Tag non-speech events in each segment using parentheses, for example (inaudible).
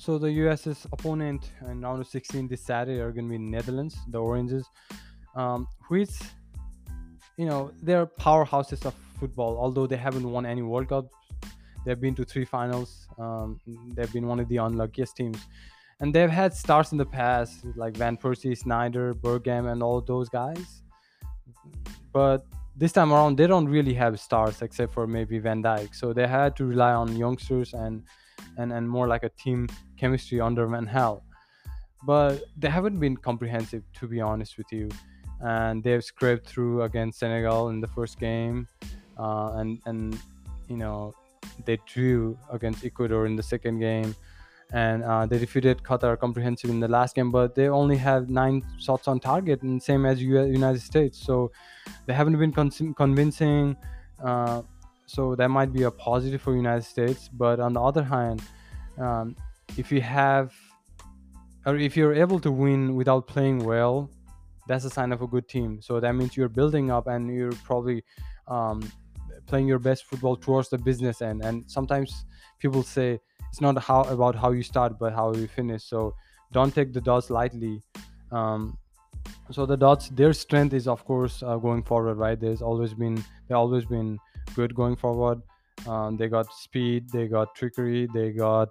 So the US's opponent in round of 16 this Saturday are going to be Netherlands, the Oranges, um, is, you know, they're powerhouses of football. Although they haven't won any World Cup, they've been to three finals. Um, they've been one of the unluckiest teams, and they've had stars in the past like Van Persie, Sneijder, Bergkamp, and all those guys. But this time around, they don't really have stars except for maybe Van Dijk. So they had to rely on youngsters and and, and more like a team chemistry under Van Gaal. But they haven't been comprehensive, to be honest with you. And they've scraped through against Senegal in the first game, uh, and and you know they drew against Ecuador in the second game, and uh, they defeated Qatar comprehensive in the last game. But they only have nine shots on target, and same as United States. So they haven't been con- convincing. Uh, so that might be a positive for United States. But on the other hand, um, if you have or if you're able to win without playing well, that's a sign of a good team. So that means you're building up and you're probably um, playing your best football towards the business end. And sometimes people say it's not how about how you start, but how you finish. So don't take the Dutch lightly. Um, so the Dutch, their strength is of course uh, going forward, right? There's always been they always been good going forward. Um, they got speed, they got trickery, they got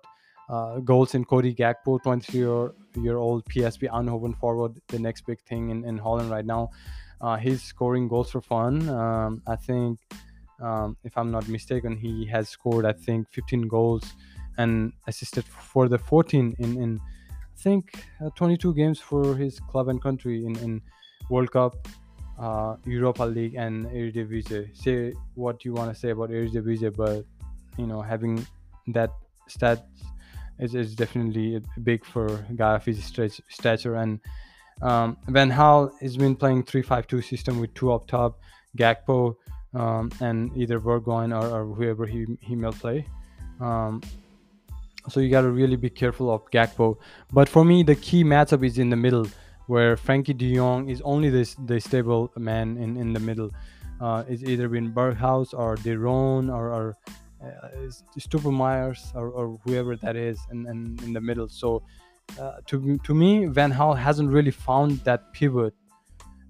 uh, goals in Cody Gakpo, 23 year, year old PSV Eindhoven forward, the next big thing in, in Holland right now. Uh, he's scoring goals for fun. Um, I think, um, if I'm not mistaken, he has scored, I think, 15 goals and assisted for the 14 in, in I think, uh, 22 games for his club and country in, in World Cup uh, Europa League and Eredivisie. Say what you want to say about Eredivisie, but you know having that stat is, is definitely big for guy of his stature. And um, Van Gaal has been playing three-five-two system with two up top, Gakpo, um, and either Bergwijn or, or, whoever he he may play. Um, so you got to really be careful of Gakpo. But for me, the key matchup is in the middle where Frenkie de Jong is only this the stable man in, in the middle. Uh, it's either been Berghuis or De Roon or, or uh, Myers or, or whoever that is and in, the middle. So uh, to, to me, Van Gaal hasn't really found that pivot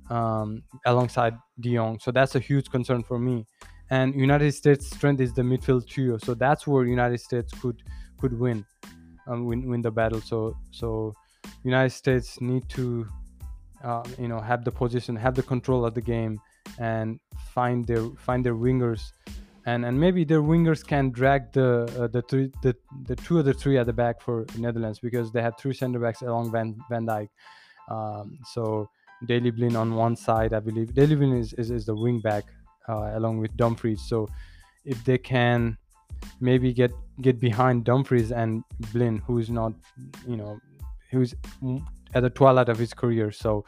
um, alongside De Jong. So that's a huge concern for me. And United States' strength is the midfield trio. So that's where United States could could win, um, win win the battle. So so United States need to, uh, you know, have the position, have the control of the game, and find their find their wingers, and and maybe their wingers can drag the uh, the three the, the two of the three at the back for Netherlands because they have three center backs along Van Van Dijk. Um, so Daley Blind on one side, I believe. Daley Blind is, is, is the wing back uh, along with Dumfries. So if they can maybe get get behind Dumfries and Blind, who is not, you know, who's at the twilight of his career, so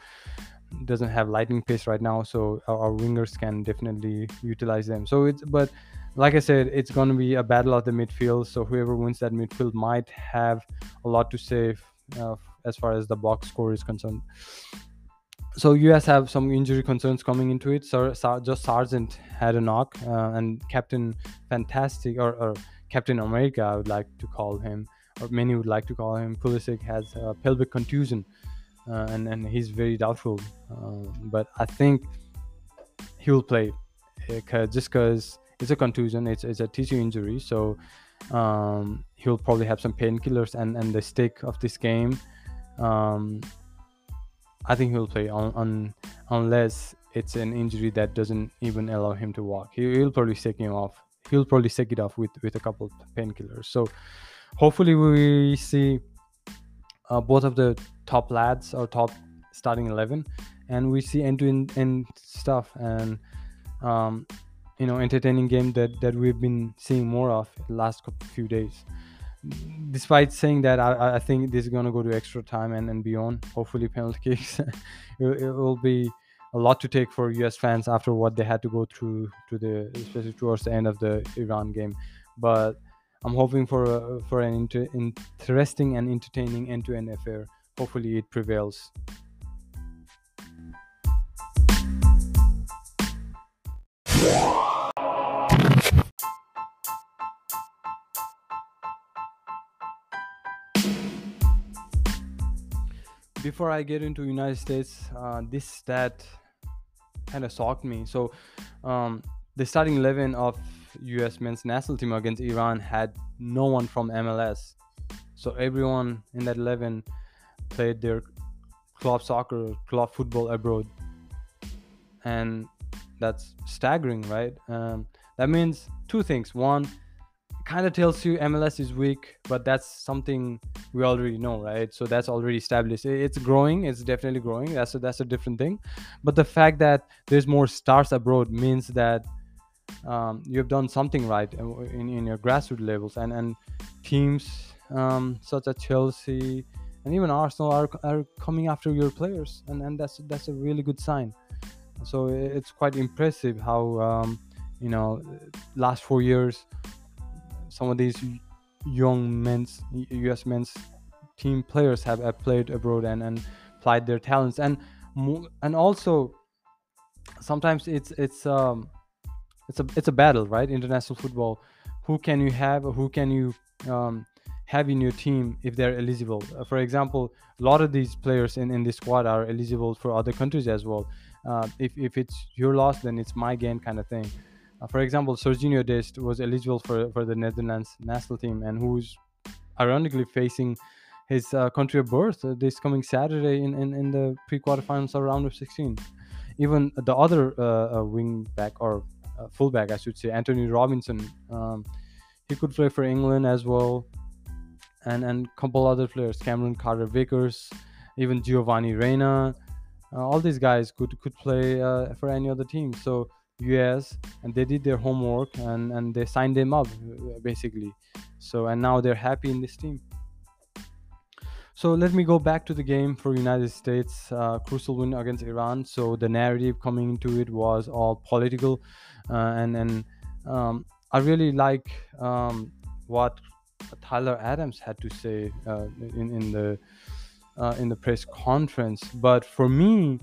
doesn't have lightning pace right now. So our, our wingers can definitely utilize them. So it's but like I said, it's going to be a battle of the midfield. So whoever wins that midfield might have a lot to say uh, as far as the box score is concerned. So US have some injury concerns coming into it. So Sar- just Sargent had a knock, uh, and Captain Fantastic or, or Captain America, I would like to call him, or many would like to call him, Pulisic has a pelvic contusion, uh, and and he's very doubtful. Uh, but I think he will play, uh, just because it's a contusion, it's it's a tissue injury, so um, he'll probably have some painkillers and and the stick of this game. Um, I think he'll play on, on unless it's an injury that doesn't even allow him to walk. He, will probably take him off. He'll probably take it off with with a couple painkillers. So hopefully we see uh, both of the top lads or top starting 11 and we see end-to-end end stuff and um, you know entertaining game that that we've been seeing more of last few days. Despite saying that i, I think this is going to go to extra time and, and beyond. Hopefully penalty (laughs) kicks. It, it will be a lot to take for us fans after what they had to go through to the especially towards the end of the iran game. But I'm hoping for for an inter- interesting and entertaining end-to-end affair. Hopefully, it prevails. before I get into United States, uh, this stat kind of shocked me. So, um, the starting eleven of U.S. men's national team against Iran had no one from MLS. So everyone in that eleven played their club soccer, club football abroad, and that's staggering, right? Um, that means two things. One, kind of tells you MLS is weak, but that's something we already know, right? So that's already established. It's growing. It's definitely growing. That's a, that's a different thing. But the fact that there's more stars abroad means that um, you have done something right in, in your grassroots levels, and and teams um, such as Chelsea and even Arsenal are, are coming after your players, and, and that's that's a really good sign. So it's quite impressive how um, you know last four years some of these young men's U.S. men's team players have, have played abroad and and applied their talents and and also sometimes it's it's um it's a it's a battle right international football who can you have who can you um, have in your team if they're eligible uh, for example a lot of these players in in this squad are eligible for other countries as well uh, if, if it's your loss then it's my gain kind of thing uh, for example, Sergiño Dest was eligible for, for the Netherlands national team and who's ironically facing his uh, country of birth uh, this coming Saturday in, in, in the pre quarterfinals or round of 16. Even the other wing back or fullback, I should say, Antonee Robinson, um, he could play for England as well. And and couple other players, Cameron Carter Vickers, even Giovanni Reyna, all these guys could could play for any other team. So US and they did their homework and and they signed them up basically. So and now they're happy in this team. So let me go back to the game for United States uh, crucial win against Iran. So the narrative coming into it was all political, uh, and and um, I really like um, what Tyler Adams had to say uh, in in the uh, in the press conference. But for me,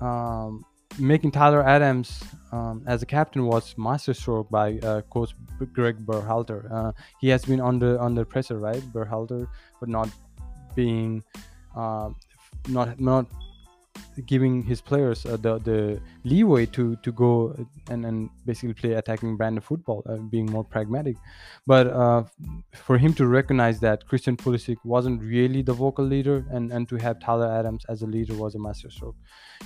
um, making Tyler Adams um, as a captain was masterstroke by uh, coach Greg Berhalter. Uh, he has been under under pressure, right, Berhalter, for not being uh, not not giving his players uh, the the leeway to to go and, and basically play attacking brand of football, uh, being more pragmatic. But uh, for him to recognize that Christian Pulisic wasn't really the vocal leader, and and to have Tyler Adams as a leader was a masterstroke.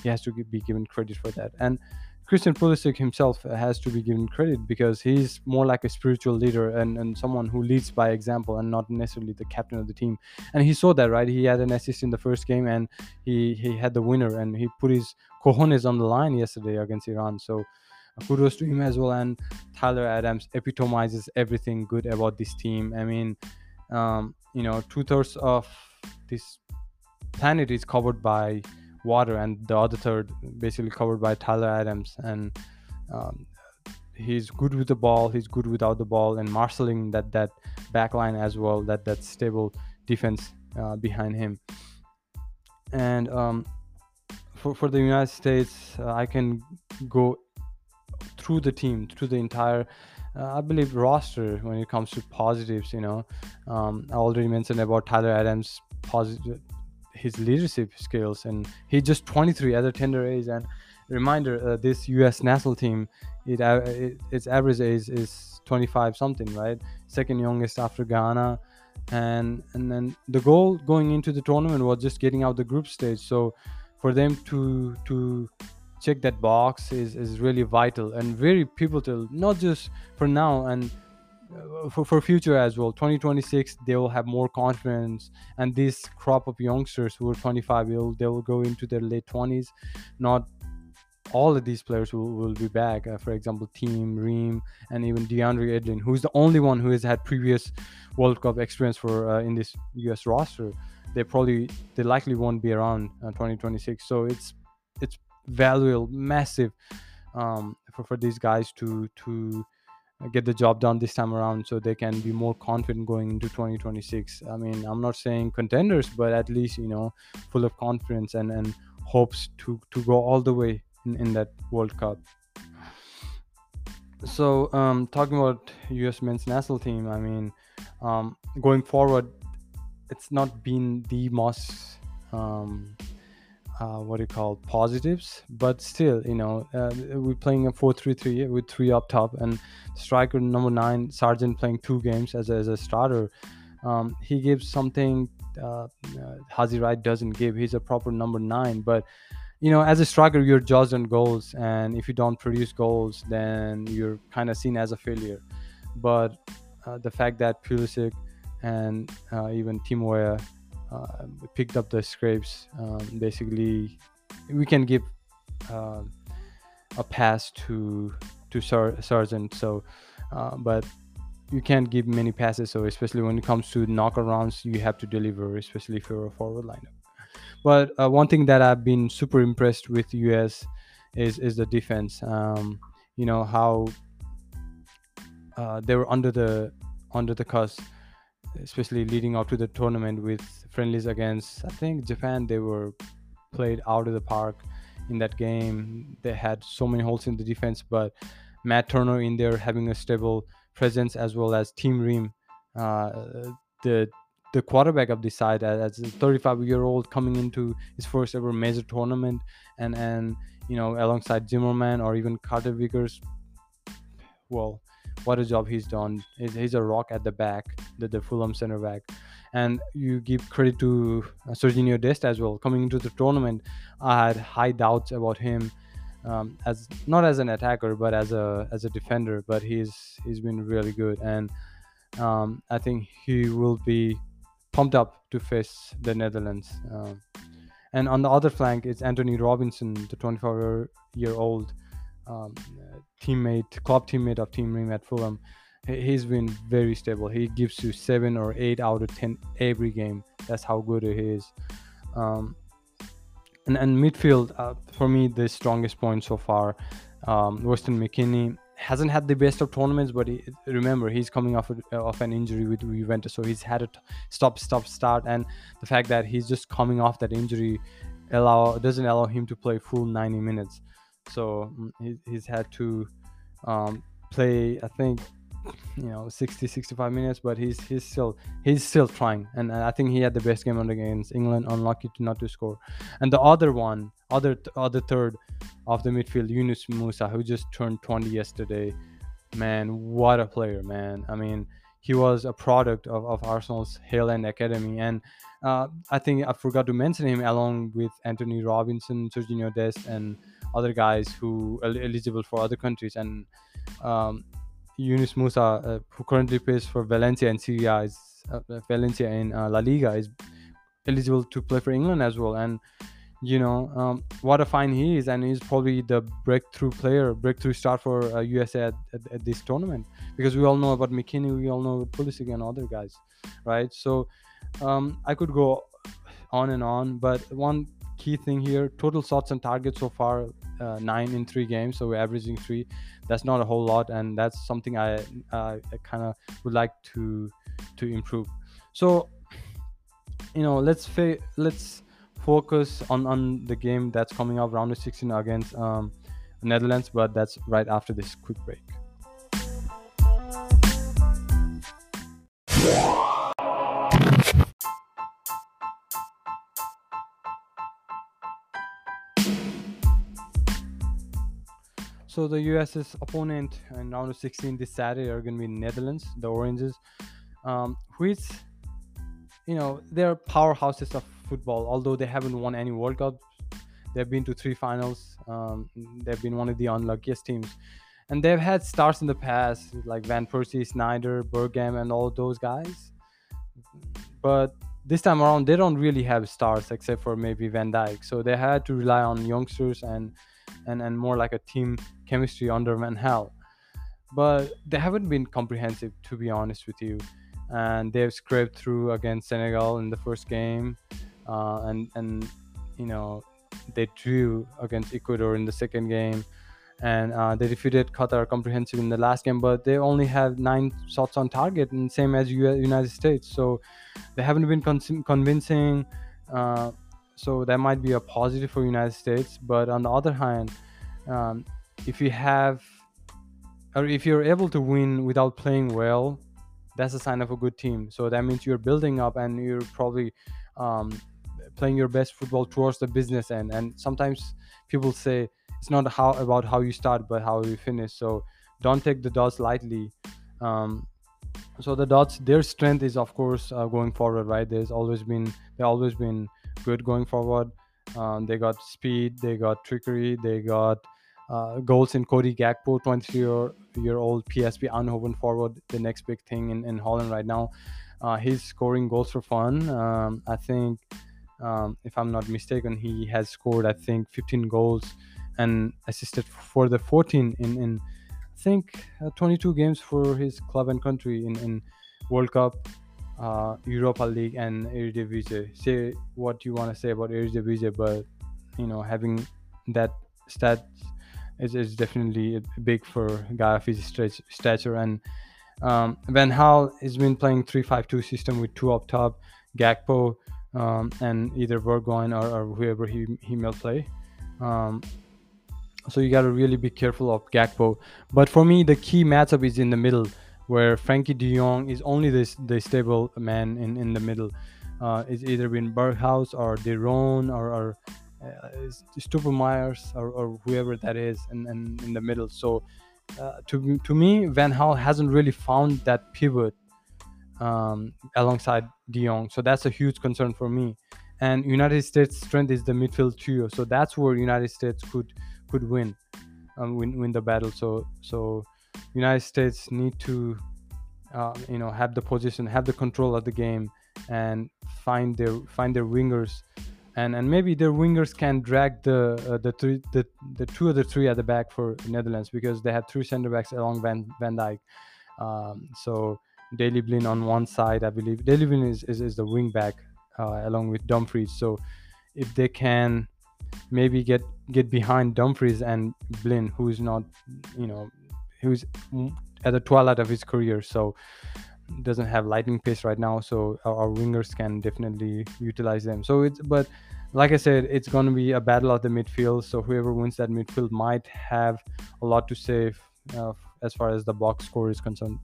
He has to be given credit for that. And Christian Pulisic himself has to be given credit because he's more like a spiritual leader and, and someone who leads by example and not necessarily the captain of the team. And he saw that, right? He had an assist in the first game and he, he had the winner and he put his cojones on the line yesterday against Iran. So uh, kudos to him as well. And Tyler Adams epitomizes everything good about this team. I mean, um, you know, two thirds of this planet is covered by water, and the other third basically covered by Tyler Adams. And um, he's good with the ball, he's good without the ball, and marshaling that that back line as well, that that stable defense uh, behind him. And um, for for the United States, uh, I can go through the team, through the entire. Uh, I believe roster when it comes to positives. You know, um, I already mentioned about Tyler Adams' positive his leadership skills and he's just 23 at a tender age and reminder uh, this us national team it, uh, it, its average age is 25 something right? Second youngest after ghana. And and then the goal going into the tournament was just getting out the group stage. So for them to to check that box is is really vital and very pivotal not just for now and for, for future as well. 2026 they will have more confidence. And this crop of youngsters who are 25 will they will go into their late 20s not all of these players will, will be back. Uh, for example tim ream and even deandre yedlin who's the only one who has had previous world cup experience for uh, in this us roster. They probably they likely won't be around uh, 2026 so it's it's valuable massive um, for, for these guys to to get the job done this time around so they can be more confident going into 2026 i mean i'm not saying contenders but at least you know full of confidence and and hopes to to go all the way in, in that world cup. So um talking about us men's national team i mean um going forward it's not been the most um uh, what you call positives, but still, you know, uh, we're playing a 4-3-3 with three up top, and striker number nine, Sargent, playing two games as a, as a starter. Um, he gives something uh, uh, Haji Wright doesn't give. He's a proper number nine, but you know, as a striker, you're judged on goals, and if you don't produce goals, then you're kind of seen as a failure. But uh, the fact that Pulisic and uh, even Timo Uh, picked up the scrapes. Um, basically, we can give uh, a pass to to Sar- Sargent. So, uh, but you can't give many passes. So, especially when it comes to knockout rounds, you have to deliver, especially if you're a forward lineup. But uh, one thing that I've been super impressed with US is is the defense. Um, you know how uh, they were under the under the cusp especially leading up to the tournament with friendlies against I think Japan they were played out of the park in that game. They had so many holes in the defense, but Matt Turner in there having a stable presence as well as Tim Ream, uh, the the quarterback of the side as a 35 year old coming into his first ever major tournament and and you know alongside Zimmerman or even Carter Vickers well what a job he's done. He's, a rock at the back, the, the Fulham center back. And you give credit to Sergio Sergiño Dest as well. Coming into the tournament, I had high doubts about him um, as not as an attacker, but as a as a defender. But he's he's been really good, and um, I think he will be pumped up to face the Netherlands. Um, and on the other flank, it's Antonee Robinson, the 24 year old um, teammate, club teammate of Tim Ream at Fulham. He's been very stable. He gives you seven or eight out of ten every game. That's how good he is. Um, and, and midfield, uh, for me, the strongest point so far. Um, Weston McKennie hasn't had the best of tournaments, but he, remember he's coming off of an injury with Juventus, so he's had a stop, stop, start, and the fact that he's just coming off that injury allow doesn't allow him to play full 90 minutes so mm, he, he's had to um, play i think you know 60 65 minutes but he's he's still he's still trying. And i think he had the best game against england unlucky to not to score. And the other one other other third of the midfield yunus musah who just turned 20 yesterday. Man what a player man. I mean he was a product of, of arsenal's hale end academy. And uh, i think i forgot to mention him along with antonee robinson sergiño dest and other guys who are eligible for other countries. And um, Yunus Musah uh, who currently plays for Valencia and Serie A is uh, Valencia in uh, La Liga is eligible to play for England as well. And you know um, what a fine he is. And he's probably the breakthrough player breakthrough star for USA uh, at, at, at, this tournament. Because we all know about McKennie we all know Pulisic and other guys right? So um, I could go on and on. But one key thing here total shots and targets so far uh, nine in three games so we're averaging three. That's not a whole lot and that's something i, uh, I kind of would like to to improve. So you know let's fa- let's focus on on the game that's coming up round of 16 against um, netherlands but that's right after this quick break So the US's opponent in round of 16 this Saturday are going to be Netherlands, the Oranges, um, which you know they're powerhouses of football. Although they haven't won any World Cup, they've been to three finals. Um, they've been one of the unluckiest teams, and they've had stars in the past like Van Persie, Sneijder, Bergkamp, and all those guys. But this time around, they don't really have stars except for maybe Van Dijk. So they had to rely on youngsters and and, and more like a team chemistry under Van Gaal. But they haven't been comprehensive, to be honest with you. And they've scraped through against Senegal in the first game, uh, and and you know they drew against Ecuador in the second game, and uh, they defeated Qatar comprehensive in the last game. But they only have nine shots on target, and same as US, United States. So they haven't been con- convincing. Uh, so that might be a positive for United States. But on the other hand, um, if you have or if you're able to win without playing well, that's a sign of a good team. So that means you're building up and you're probably um, playing your best football towards the business end. And sometimes people say it's not how about how you start, but how you finish. So don't take the Dutch lightly. Um, so the Dutch, their strength is of course uh, going forward, right? There's always been they always been good going forward. Um, they got speed, they got trickery, they got uh, goals in Cody Gakpo, 23 year, year old PSV Eindhoven forward, the next big thing in, in Holland right now. Uh, he's scoring goals for fun. Um, I think, um, if I'm not mistaken, he has scored, I think, 15 goals and assisted for the 14 in, in I think, uh, 22 games for his club and country in, in World Cup, uh, Europa League, and Eredivisie. Say what you want to say about Eredivisie, but you know, having that stat is, is definitely big for his stature. And um, Van Gaal has been playing 3-5-2 system with two up top, Gakpo, um, and either Bergwijn or, or, whoever he, he may play. Um, so you got to really be careful of Gakpo. But for me, the key matchup is in the middle, where Frenkie De Jong is only this the stable man in, in the middle. Uh, it's either been Berghuis or De Roon or, or uh, or, or whoever that is in, in, in the middle. So uh, to, to me, Van Gaal hasn't really found that pivot um, alongside De Jong. So that's a huge concern for me. And United States' strength is the midfield trio. So that's where United States could could win, um, win win the battle. So so United States need to uh, you know have the position, have the control of the game, and find their find their wingers and and maybe their wingers can drag the uh, the three the, the two of the three at the back for Netherlands because they have three center backs along Van Van Dijk. Um, so Daley Blind on one side, I believe Daley Blind is, is, is the wing back uh, along with Dumfries. So if they can maybe get get behind Dumfries and Blind, who's not you know who's at the twilight of his career, so doesn't have lightning pace right now so our, our, wingers can definitely utilize them. So it's but like i said it's going to be a battle of the midfield so whoever wins that midfield might have a lot to say uh, as far as the box score is concerned.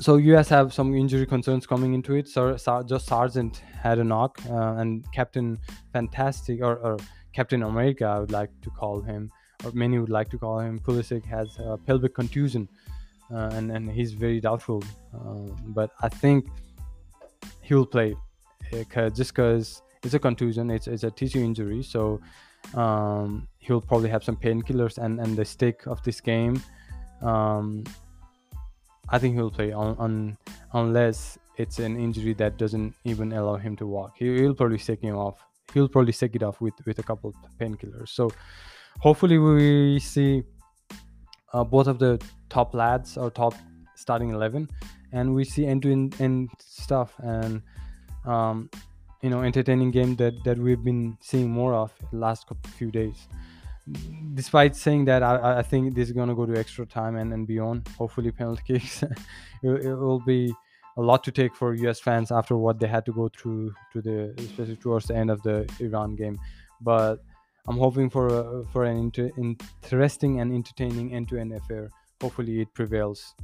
So us have some injury concerns coming into it. So just Sargent had a knock uh, and captain fantastic or, or captain america i would like to call him or many would like to call him Pulisic has a pelvic contusion uh, and and he's very doubtful. Uh, but I think he will play uh, just because it's a contusion, it's it's a tissue injury, so um, he'll probably have some painkillers and and the stake of this game. Um, I think he'll play on, on unless it's an injury that doesn't even allow him to walk. He, will probably take him off. He'll probably take it off with with a couple of painkillers. So hopefully we see uh, both of the top lads or top starting 11 and we see end-to-end stuff and um, you know entertaining game that that we've been seeing more of the last few days. Despite saying that i, I think this is going to go to extra time and, and beyond. Hopefully penalty (laughs) kicks it, it, will be a lot to take for us fans after what they had to go through to the especially towards the end of the iran game. But i'm hoping for a, for an inter- interesting and entertaining end-to-end affair. Hopefully it prevails